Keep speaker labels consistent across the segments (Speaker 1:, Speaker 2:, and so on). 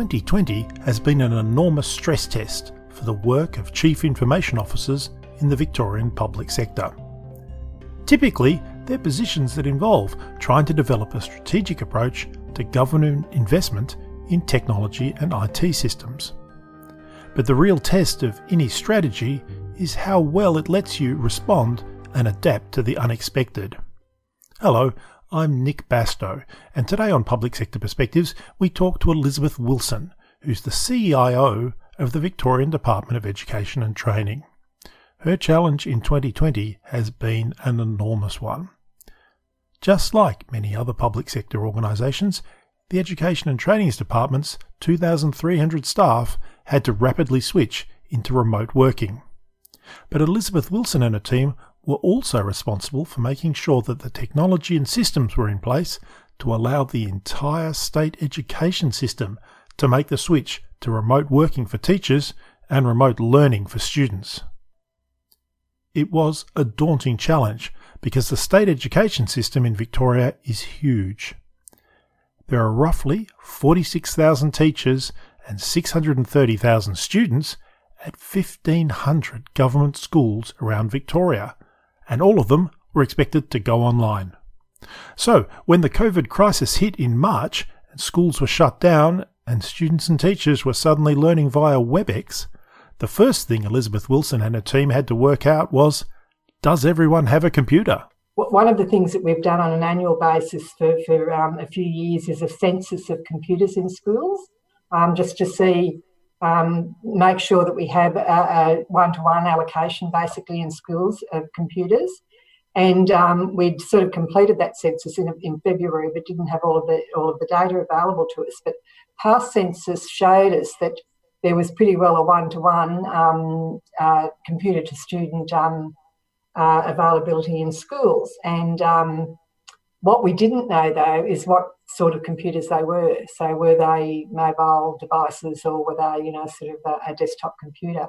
Speaker 1: 2020 has been an enormous stress test for the work of Chief Information Officers in the Victorian public sector. Typically, they're positions that involve trying to develop a strategic approach to government investment in technology and IT systems. But the real test of any strategy is how well it lets you respond and adapt to the unexpected. Hello, I'm Nick Bastow, and today on Public Sector Perspectives, we talk to Elizabeth Wilson, who's the CIO of the Victorian Department of Education and Training. Her challenge in 2020 has been an enormous one. Just like many other public sector organisations, the Education and Training's department's 2,300 staff had to rapidly switch into remote working. But Elizabeth Wilson and her team were also responsible for making sure that the technology and systems were in place to allow the entire state education system to make the switch to remote working for teachers and remote learning for students. It was a daunting challenge because the state education system in Victoria is huge. There are roughly 46,000 teachers and 630,000 students at 1,500 government schools around Victoria, and all of them were expected to go online. So, when the COVID crisis hit in March and schools were shut down and students and teachers were suddenly learning via WebEx, the first thing Elizabeth Wilson and her team had to work out was does everyone have a computer?
Speaker 2: One of the things that we've done on an annual basis for, for um, a few years is a census of computers in schools, um, just to see um, make sure that we have a one to one allocation basically in schools of computers. And um, we'd sort of completed that census in, in February, but didn't have all of the all of the data available to us. But past census showed us that there was pretty well a one to one computer to student um, uh, availability in schools. And um, what we didn't know though is what sort of computers they were. So were they mobile devices or were they, you know, sort of a, a desktop computer?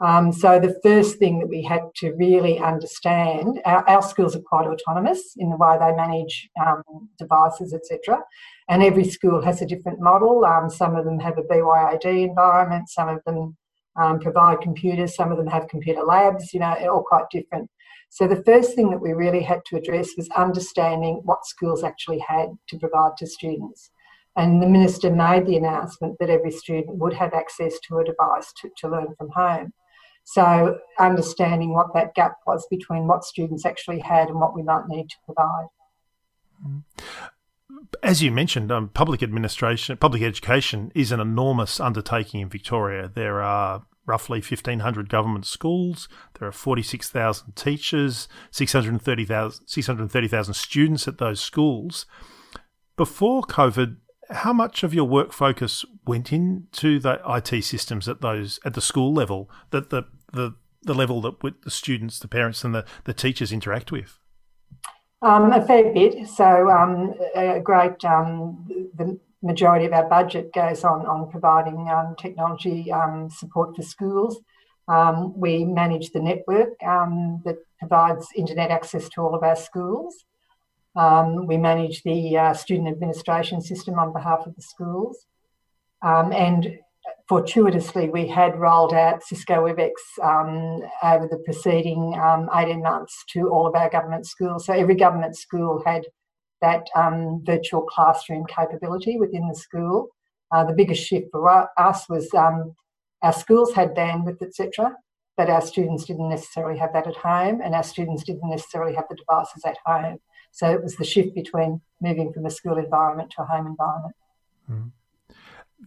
Speaker 2: Um, so the first thing that we had to really understand, our, our schools are quite autonomous in the way they manage um, devices, etc. And every school has a different model. Um, some of them have a BYOD environment, some of them um, provide computers, some of them have computer labs, you know, all quite different. So the first thing that we really had to address was understanding what schools actually had to provide to students. And the minister made the announcement that every student would have access to a device to, to learn from home. So understanding what that gap was between what students actually had and what we might need to provide.
Speaker 1: As you mentioned, um, public administration, public education is an enormous undertaking in Victoria. There are roughly 1,500 government schools. There are 46,000 teachers, 630,000 630, students at those schools. Before COVID, how much of your work focus went into the IT systems at those at the school level, that the the, the level that with the students, the parents, and the, the teachers interact with?
Speaker 2: Um, a fair bit. So um, a great um, the majority of our budget goes on on providing um, technology um, support for schools. Um, we manage the network um, that provides internet access to all of our schools. Um, we manage the uh, student administration system on behalf of the schools. And fortuitously, we had rolled out Cisco WebEx over the preceding 18 months to all of our government schools. So every government school had that um, virtual classroom capability within the school. Uh, the biggest shift for us was um, our schools had bandwidth, etc., but our students didn't necessarily have that at home, and our students didn't necessarily have the devices at home. So it was the shift between moving from a school environment to a home environment.
Speaker 1: Mm.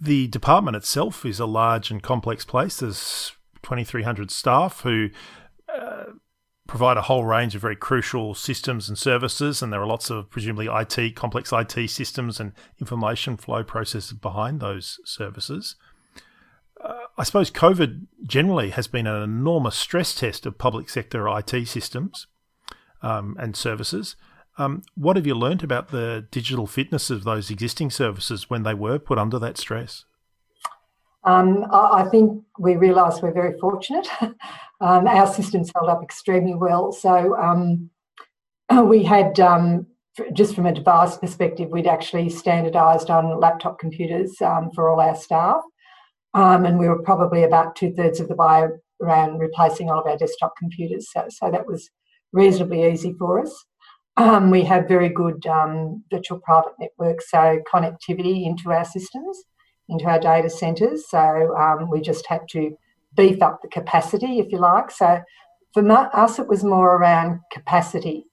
Speaker 1: The department itself is a large and complex place. There's 2,300 staff who uh, provide a whole range of very crucial systems and services, and there are lots of presumably IT, complex IT systems and information flow processes behind those services. Uh, I suppose COVID generally has been an enormous stress test of public sector IT systems um, and services. Um, what have you learnt about the digital fitness of those existing services when they were put under that stress?
Speaker 2: Um, I, I, think we realise we're very fortunate. um, our systems held up extremely well. So um, we had um, just from a device perspective, we'd actually standardised on laptop computers um, for all our staff. Um, and we were probably about two thirds of the way around replacing all of our desktop computers. So, so that was reasonably easy for us. Um, we have very good um, virtual private networks, so connectivity into our systems, into our data centres. So um, we just had to beef up the capacity, if you like. So for us, it was more around capacity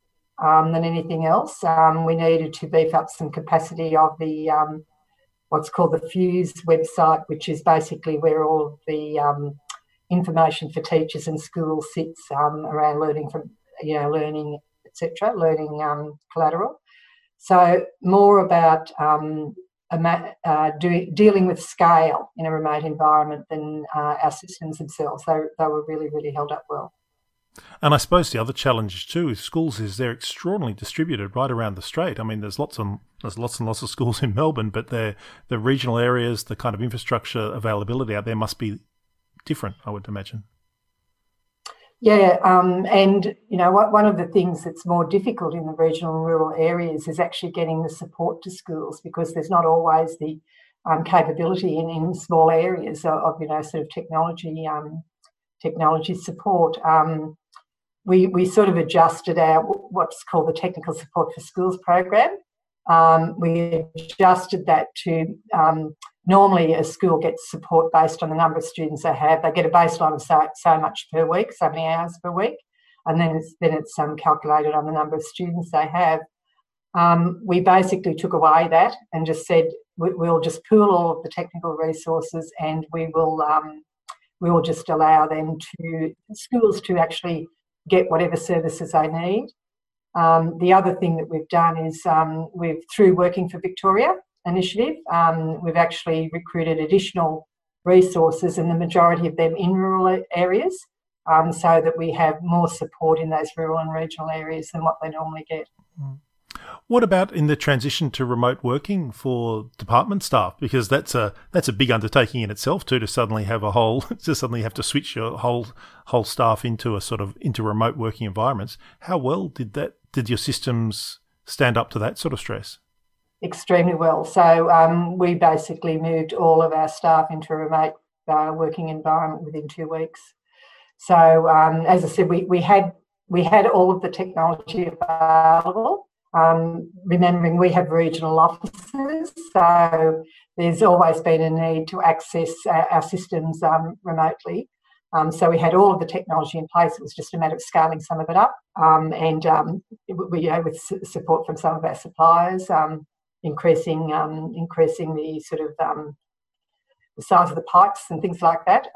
Speaker 2: um, than anything else. Um, we needed to beef up some capacity of the um, what's called the Fuse website, which is basically where all the um, information for teachers and schools sits um, around learning from you know learning etc. Learning collateral. So more about uh, do, dealing with scale in a remote environment than uh, our systems themselves. They, they were really, really held up well.
Speaker 1: And I suppose the other challenge too with schools is they're extraordinarily distributed right around the strait. I mean, there's lots of there's lots and lots of schools in Melbourne, but the regional areas, the kind of infrastructure availability out there must be different. I would imagine.
Speaker 2: Yeah, um, and you know one of the things that's more difficult in the regional and rural areas is actually getting the support to schools because there's not always the um, capability in, in small areas of, of, you know sort of technology um, technology support. Um, we, we sort of adjusted our what's called the Technical Support for Schools program. Um, we adjusted that to um, normally a school gets support based on the number of students they have. They get a baseline of so, so much per week, so many hours per week, and then it's, then it's um, calculated on the number of students they have. Um, we basically took away that and just said we, will just pool all of the technical resources and we will um, we will just allow them to schools to actually get whatever services they need. Um, the other thing that we've done is um, we've through Working for Victoria initiative, um, we've actually recruited additional resources, and the majority of them in rural areas, um, so that we have more support in those rural and regional areas than what they normally get.
Speaker 1: Mm. What about in the transition to remote working for department staff? Because that's a that's a big undertaking in itself too. To suddenly have a whole to suddenly have to switch your whole whole staff into a sort of into remote working environments. How well did that did your systems stand up to that sort of stress?
Speaker 2: Extremely well. So um, we basically moved all of our staff into a remote uh, working environment within two weeks. So um, as I said, we, we had we had all of the technology available. Um, remembering we have regional offices, so there's always been a need to access our, our systems um, remotely. Um, so we had all of the technology in place. It was just a matter of scaling some of it up, um, and um, we, you know, with support from some of our suppliers, um, increasing increasing the sort of the size of the pipes and things like that.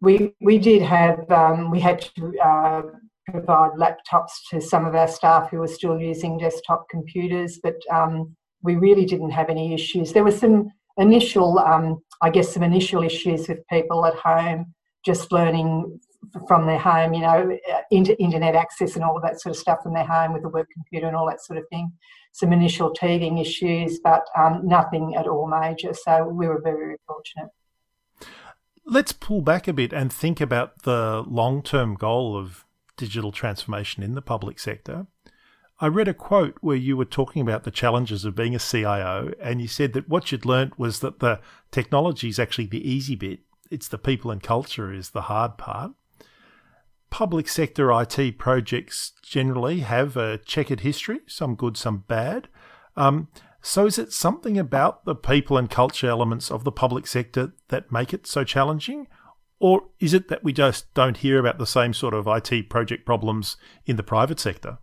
Speaker 2: we we did have we had to uh, provide laptops to some of our staff who were still using desktop computers, but um, we really didn't have any issues. There were some initial, um, I guess, some initial issues with people at home just learning from their home, you know, uh, internet access and all of that sort of stuff from their home with the work computer and all that sort of thing. Some initial teething issues, but um, nothing at all major. So we were very, very fortunate.
Speaker 1: Let's pull back a bit and think about the long term goal of digital transformation in the public sector. I read a quote where you were talking about the challenges of being a CIO, and you said that what you'd learnt was that the technology is actually the easy bit, it's the people and culture is the hard part. Public sector IT projects generally have a checkered history, some good, some bad. Um, so, is it something about the people and culture elements of the public sector that make it so challenging? Or is it that we just don't hear about the same sort of IT project problems in the private sector?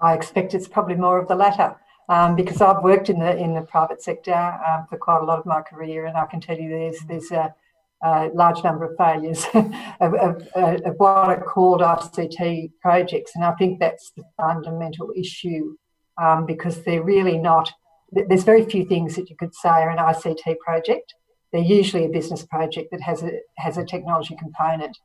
Speaker 2: I expect it's probably more of the latter. Um, because I've worked in the in the private sector um, for quite a lot of my career, and I can tell you there's there's a, a large number of failures of, of, of, what are called ICT projects, and I think that's the fundamental issue um, because they're really not. There's very few things that you could say are an ICT project they're usually a business project that has a has a technology component.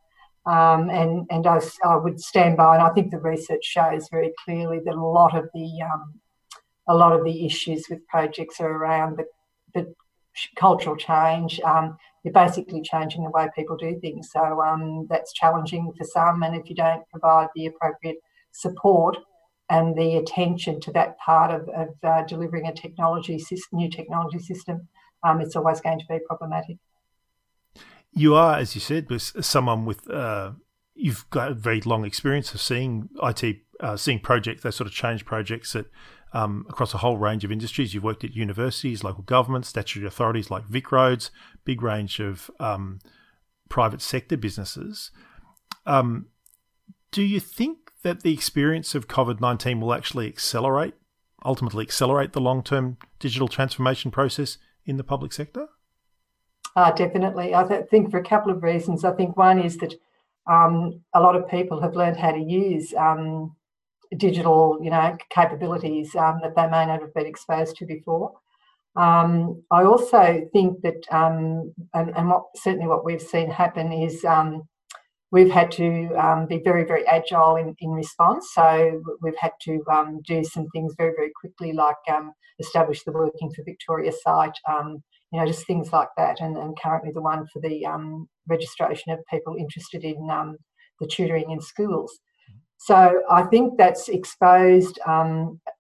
Speaker 2: Um, and and I, I, would stand by, and I think the research shows very clearly that a lot of the um, a lot of the issues with projects are around the, the cultural change. Um, you're basically changing the way people do things, so um, that's challenging for some. And if you don't provide the appropriate support, and the attention to that part of, of uh, delivering a technology system, new technology system, um, it's always going to be problematic.
Speaker 1: You are, as you said, someone with uh, you've got a very long experience of seeing IT, uh, seeing projects, those sort of change projects that um, across a whole range of industries. You've worked at universities, local governments, statutory authorities like Vic VicRoads, big range of um, private sector businesses. Um, do you think that the experience of COVID 19 will actually accelerate, ultimately accelerate the long term digital transformation process in the public sector?
Speaker 2: Uh, definitely. I th- think for a couple of reasons. I think one is that um, a lot of people have learned how to use um, digital, you know, capabilities um, that they may not have been exposed to before. Um, I also think that, um, and, and, what certainly what we've seen happen is um, we've had to um, be very, very agile in, in response. So we've had to um, do some things very, very quickly, like establish the Working for Victoria site, you know, just things like that. And, and currently the one for the registration of people interested in the tutoring in schools. So I think that's exposed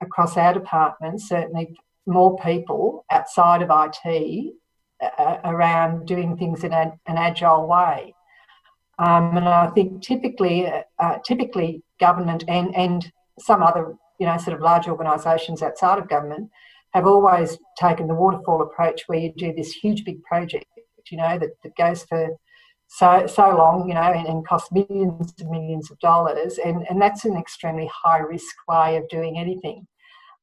Speaker 2: across our department, certainly more people outside of IT uh, around doing things in a, an agile way. Um, and I think typically, uh, typically government and, and some other, you know, sort of large organisations outside of government have always taken the waterfall approach where you do this huge big project, you know, that, that goes for so so long, you know, and, and costs millions and millions of dollars. And, and that's an extremely high risk way of doing anything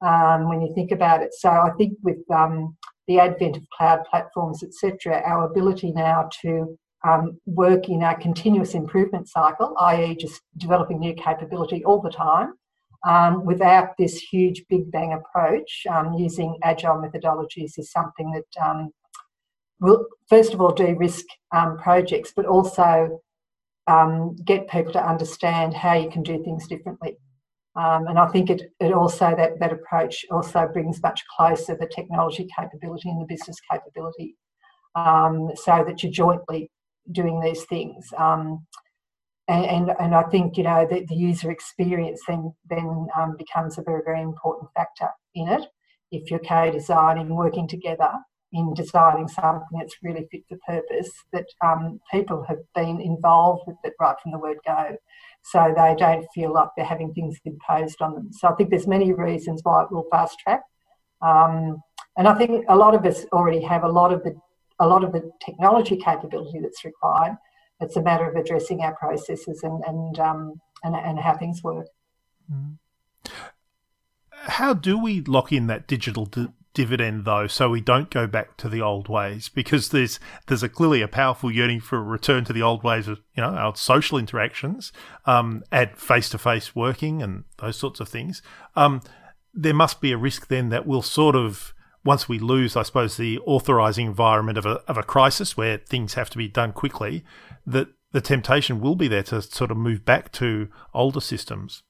Speaker 2: um, when you think about it. So I think with um, the advent of cloud platforms, etc., our ability now to um, work in a continuous improvement cycle, i.e., just developing new capability all the time, um, without this huge big bang approach, um, using agile methodologies is something that um, will, first of all, de risk um, projects, but also um, get people to understand how you can do things differently. and I think it, it also, that, that approach also brings much closer the technology capability and the business capability so that you're jointly doing these things. Um, and, and, and, I think you know the, the user experience then then um, becomes a very very important factor in it. If you're co-designing, working together in designing something that's really fit for purpose, that um, people have been involved with it right from the word go, so they don't feel like they're having things imposed on them. So I think there's many reasons why it will fast track. Um, and I think a lot of us already have a lot of the a lot of the technology capability that's required. It's a matter of addressing our processes and and um, and, and, how things work.
Speaker 1: Mm. How do we lock in that digital di- dividend though, so we don't go back to the old ways? Because there's there's a clearly a powerful yearning for a return to the old ways of you know our social interactions, um, at face to face working and those sorts of things. Um, there must be a risk then that we'll sort of once we lose, I suppose, the authorizing environment of a, of a crisis where things have to be done quickly, that the temptation will be there to sort of move back to older systems.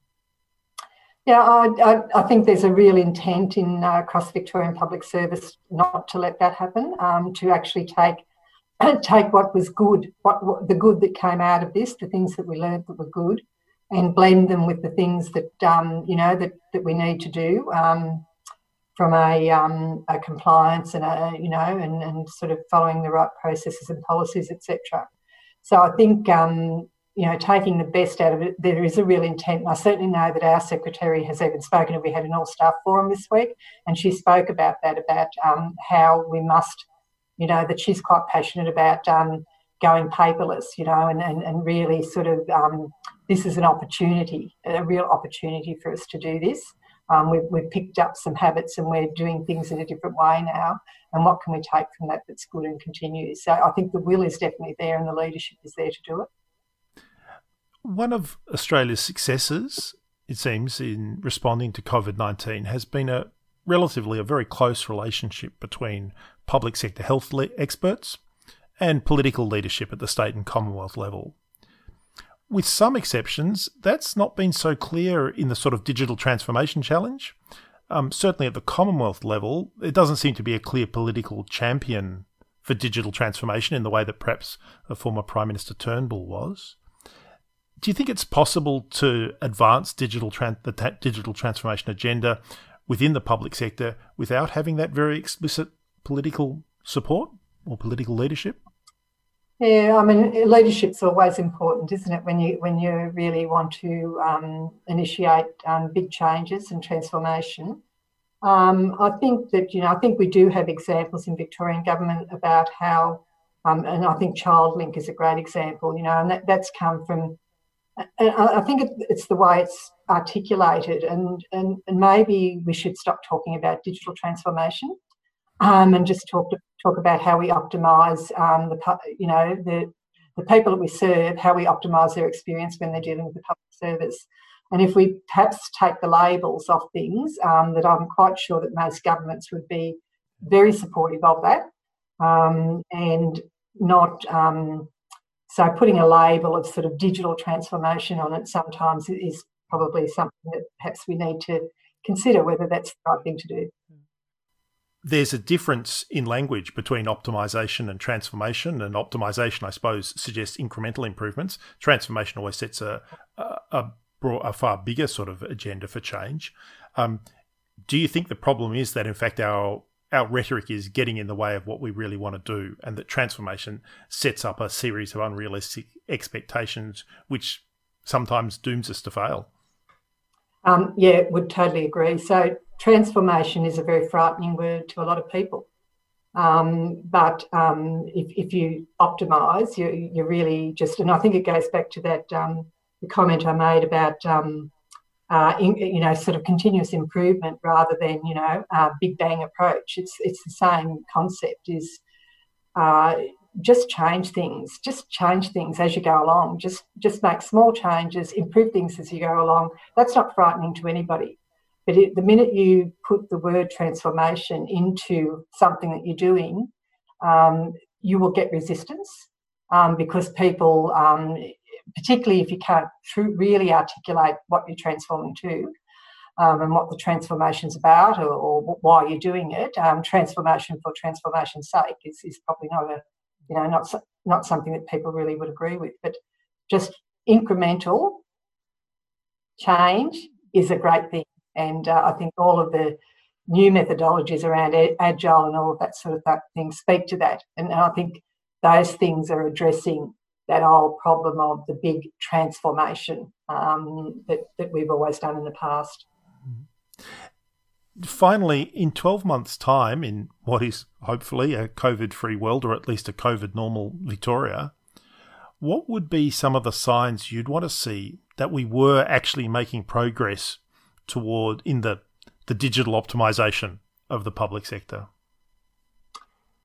Speaker 2: Yeah, I, I, I think there's a real intent in uh, across Victorian Public Service not to let that happen, um, to actually take take what was good, what, what, the good that came out of this, the things that we learned that were good, and blend them with the things that um, you know that that we need to do. Um, from a, um, a compliance and a, you know and, and sort of following the right processes and policies etc so i think um, you know taking the best out of it there is a real intent i certainly know that our secretary has even spoken we had an all staff forum this week and she spoke about that about um, how we must you know that she's quite passionate about um, going paperless you know and, and, and really sort of um, this is an opportunity a real opportunity for us to do this um, we've, we've picked up some habits and we're doing things in a different way now. And what can we take from that that's good and continues? So I think the will is definitely there and the leadership is there to do it.
Speaker 1: One of Australia's successes, it seems, in responding to COVID 19 has been a relatively a very close relationship between public sector health le- experts and political leadership at the state and Commonwealth level with some exceptions, that's not been so clear in the sort of digital transformation challenge. Um, certainly at the Commonwealth level, it doesn't seem to be a clear political champion for digital transformation in the way that perhaps a former Prime Minister Turnbull was. Do you think it's possible to advance digital tran- the ta- digital transformation agenda within the public sector without having that very explicit political support or political leadership?
Speaker 2: Yeah, I mean, leadership's always important, isn't it? When you when you really want to um, initiate um, big changes and transformation. Um, I think that you know, I think we do have examples in Victorian government about how, um, and I think ChildLink is a great example. You know, and that, that's come from. And I think it's the way it's articulated, and, and and maybe we should stop talking about digital transformation, um, and just talk talk about how we optimise um, the you know the the people that we serve, how we optimise their experience when they're dealing with the public service. And if we perhaps take the labels off things, um, that I'm quite sure that most governments would be very supportive of that, um, and not um, so putting a label of sort of digital transformation on it sometimes is probably something that perhaps we need to consider whether that's the right thing to do
Speaker 1: there's a difference in language between optimization and transformation. And optimization, I suppose, suggests incremental improvements. Transformation always sets a, a, a, a far bigger sort of agenda for change. Um, do you think the problem is that, in fact, our our rhetoric is getting in the way of what we really want to do, and that transformation sets up a series of unrealistic expectations, which sometimes dooms us to fail?
Speaker 2: Um, yeah, would totally agree. So transformation is a very frightening word to a lot of people. Um, but um, if, if, you optimize, you, you really just, and I think it goes back to that um, comment I made about, um, uh, in, you know, sort of continuous improvement rather than, you know, big bang approach. It's, it's the same concept is uh, just change things, just change things as you go along, just, just make small changes, improve things as you go along. That's not frightening to anybody. But it, the minute you put the word transformation into something that you're doing, um, you will get resistance um, because people, um, particularly if you can't tr- really articulate what you're transforming to um, and what the transformation's about or, or why you're doing it, um, transformation for transformation's sake is, is probably not a, you know, not not something that people really would agree with. But just incremental change is a great thing. And uh, I think all of the new methodologies around agile and all of that sort of thing speak to that. And I think those things are addressing that old problem of the big transformation um, that, that we've always done in the past.
Speaker 1: Finally, in 12 months' time, in what is hopefully a COVID free world or at least a COVID normal Victoria, what would be some of the signs you'd want to see that we were actually making progress toward in the the digital optimization of the public sector?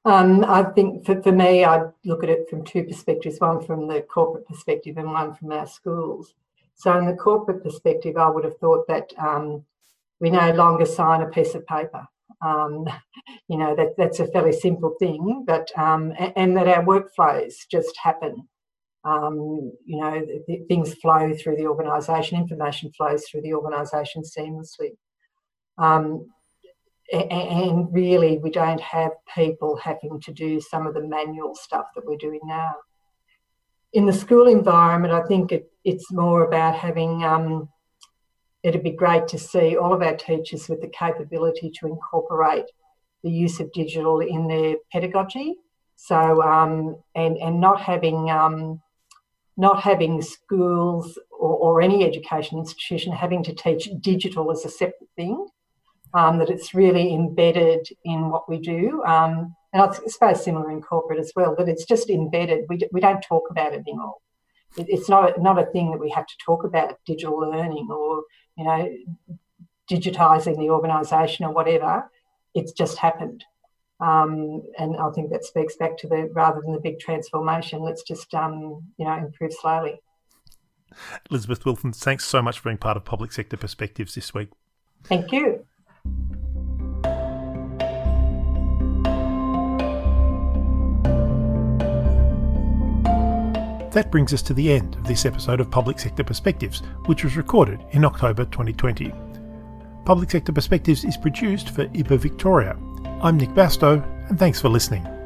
Speaker 2: Um, I think for, for me, I look at it from two perspectives one from the corporate perspective and one from our schools. So, in the corporate perspective, I would have thought that um, we no longer sign a piece of paper. Um, you know, that, that's a fairly simple thing, but um, and, and that our workflows just happen um, you know, th- things flow through the organisation, information flows through the organisation seamlessly. Um, and really, we don't have people having to do some of the manual stuff that we're doing now. In the school environment, I think it, it's more about having. Um, it'd be great to see all of our teachers with the capability to incorporate the use of digital in their pedagogy. So, um, and and not having um, not having schools or, or, any education institution having to teach digital as a separate thing, um, that it's really embedded in what we do. Um, and I suppose similar in corporate as well, that it's just embedded. We, we don't talk about it anymore. It, it's not a, not a thing that we have to talk about, digital learning or, you know, digitising the organisation or whatever. It's just happened. Um, and I think that speaks back to the rather than the big transformation, let's just um, you know improve slowly.
Speaker 1: Elizabeth Wilson, thanks so much for being part of Public Sector Perspectives this week.
Speaker 2: Thank you.
Speaker 1: That brings us to the end of this episode of Public Sector Perspectives, which was recorded in October 2020. Public Sector Perspectives is produced for IPAA Victoria I'm Nick Bastow, and thanks for listening.